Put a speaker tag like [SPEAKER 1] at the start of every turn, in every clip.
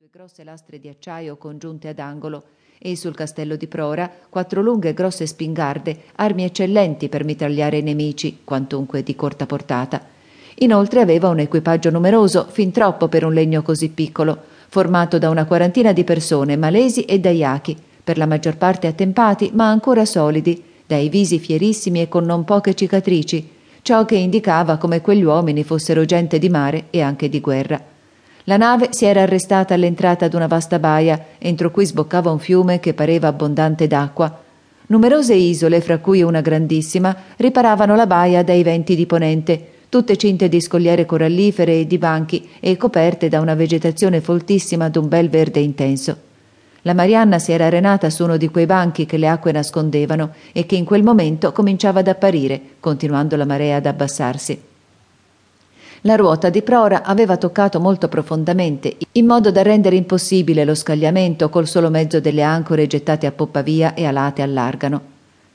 [SPEAKER 1] due grosse lastre di acciaio congiunte ad angolo e sul castello di Prora quattro lunghe e grosse spingarde, armi eccellenti per mitragliare i nemici, quantunque di corta portata. Inoltre aveva un equipaggio numeroso, fin troppo per un legno così piccolo, formato da una quarantina di persone, malesi e daiachi, per la maggior parte attempati, ma ancora solidi, dai visi fierissimi e con non poche cicatrici, ciò che indicava come quegli uomini fossero gente di mare e anche di guerra. La nave si era arrestata all'entrata d'una vasta baia, entro cui sboccava un fiume che pareva abbondante d'acqua. Numerose isole, fra cui una grandissima, riparavano la baia dai venti di ponente, tutte cinte di scogliere corallifere e di banchi e coperte da una vegetazione foltissima d'un bel verde intenso. La Marianna si era arenata su uno di quei banchi che le acque nascondevano e che in quel momento cominciava ad apparire, continuando la marea ad abbassarsi. La ruota di prora aveva toccato molto profondamente, in modo da rendere impossibile lo scagliamento col solo mezzo delle ancore gettate a poppa via e alate all'argano.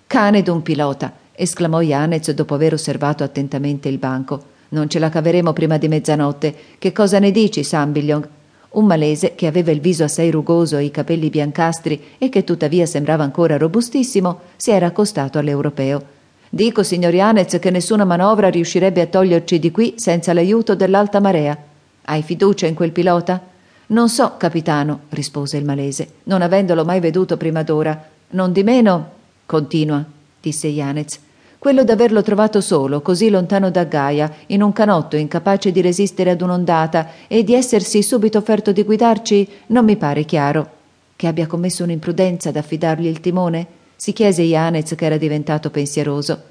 [SPEAKER 1] Cane d'un pilota! esclamò Janez dopo aver osservato attentamente il banco. Non ce la caveremo prima di mezzanotte. Che cosa ne dici, Sambigliong? Un malese che aveva il viso assai rugoso e i capelli biancastri e che tuttavia sembrava ancora robustissimo, si era accostato all'europeo. Dico, signor Janez, che nessuna manovra riuscirebbe a toglierci di qui senza l'aiuto dell'alta marea. Hai fiducia in quel pilota? Non so, capitano, rispose il malese, non avendolo mai veduto prima d'ora. Non di meno. Continua, disse Janez. Quello d'averlo trovato solo, così lontano da Gaia, in un canotto incapace di resistere ad un'ondata e di essersi subito offerto di guidarci, non mi pare chiaro. Che abbia commesso un'imprudenza ad affidargli il timone? Si chiese Janez che era diventato pensieroso.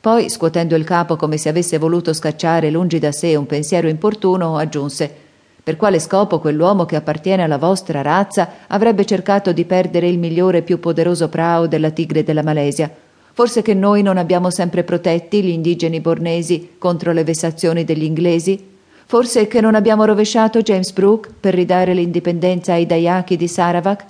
[SPEAKER 1] Poi, scuotendo il capo come se avesse voluto scacciare lungi da sé un pensiero importuno, aggiunse Per quale scopo quell'uomo che appartiene alla vostra razza avrebbe cercato di perdere il migliore e più poderoso prao della tigre della Malesia? Forse che noi non abbiamo sempre protetti gli indigeni bornesi contro le vessazioni degli inglesi? Forse che non abbiamo rovesciato James Brooke per ridare l'indipendenza ai Dayaki di Sarawak?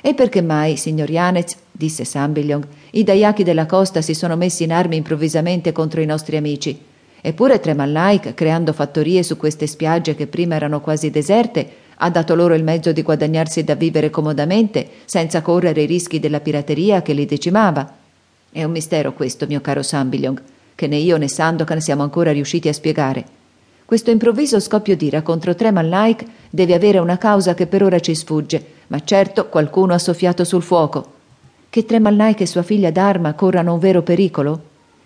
[SPEAKER 1] E perché mai, signor Janez, disse Sambigliong, i daiachi della costa si sono messi in armi improvvisamente contro i nostri amici? Eppure Tremal creando fattorie su queste spiagge che prima erano quasi deserte, ha dato loro il mezzo di guadagnarsi da vivere comodamente, senza correre i rischi della pirateria che li decimava. È un mistero questo, mio caro Sambigliong, che né io né Sandokan siamo ancora riusciti a spiegare. Questo improvviso scoppio d'ira contro Tremal Like deve avere una causa che per ora ci sfugge, ma certo qualcuno ha soffiato sul fuoco. Che Tremalnai e sua figlia d'arma corrano un vero pericolo?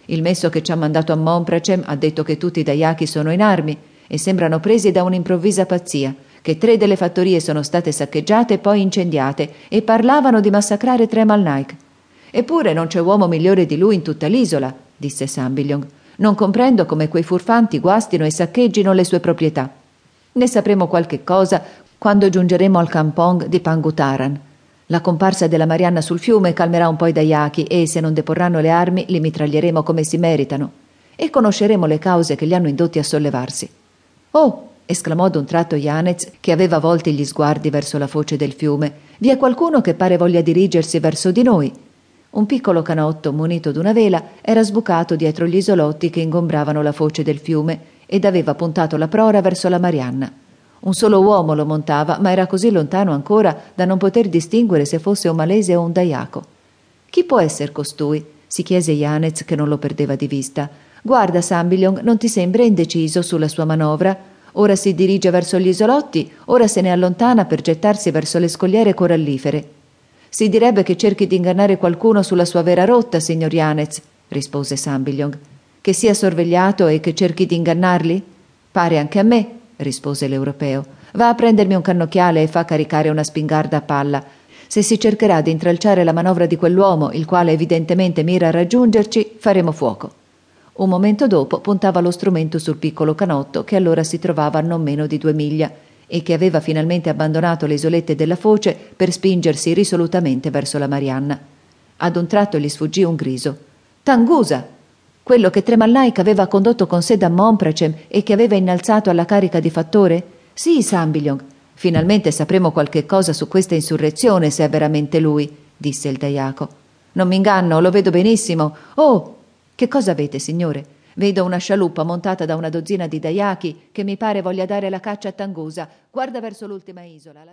[SPEAKER 1] Il messo che ci ha mandato a Monpracem ha detto che tutti i Daiaki sono in armi e sembrano presi da un'improvvisa pazzia, che tre delle fattorie sono state saccheggiate e poi incendiate e parlavano di massacrare Tremalnaik. Eppure non c'è uomo migliore di lui in tutta l'isola, disse Sambigliong. Non comprendo come quei furfanti guastino e saccheggino le sue proprietà. Ne sapremo qualche cosa quando giungeremo al campong di Pangutaran. La comparsa della Marianna sul fiume calmerà un po' i daiachi e, se non deporranno le armi, li mitraglieremo come si meritano. E conosceremo le cause che li hanno indotti a sollevarsi. Oh! esclamò ad un tratto Janez, che aveva volti gli sguardi verso la foce del fiume. Vi è qualcuno che pare voglia dirigersi verso di noi. Un piccolo canotto, munito d'una vela, era sbucato dietro gli isolotti che ingombravano la foce del fiume ed aveva puntato la prora verso la Marianna. Un solo uomo lo montava, ma era così lontano ancora da non poter distinguere se fosse un malese o un daiaco. Chi può essere costui? si chiese Janez, che non lo perdeva di vista. Guarda, Sambiglion, non ti sembra indeciso sulla sua manovra? Ora si dirige verso gli isolotti, ora se ne allontana per gettarsi verso le scogliere corallifere. Si direbbe che cerchi di ingannare qualcuno sulla sua vera rotta, signor Janez, rispose Sambiglion. Che sia sorvegliato e che cerchi di ingannarli? Pare anche a me, rispose l'europeo. Va a prendermi un cannocchiale e fa caricare una spingarda a palla. Se si cercherà di intralciare la manovra di quell'uomo, il quale evidentemente mira a raggiungerci, faremo fuoco. Un momento dopo puntava lo strumento sul piccolo canotto che allora si trovava a non meno di due miglia e che aveva finalmente abbandonato le isolette della foce per spingersi risolutamente verso la Marianna. Ad un tratto gli sfuggì un griso. Tangusa! Quello che Tremallaik aveva condotto con sé da Monpracem e che aveva innalzato alla carica di fattore? Sì, Sambigliong. Finalmente sapremo qualche cosa su questa insurrezione, se è veramente lui, disse il Daiaco. Non mi inganno, lo vedo benissimo. Oh, che cosa avete, signore? Vedo una scialuppa montata da una dozzina di Daiachi che mi pare voglia dare la caccia a Tangusa. Guarda verso l'ultima isola.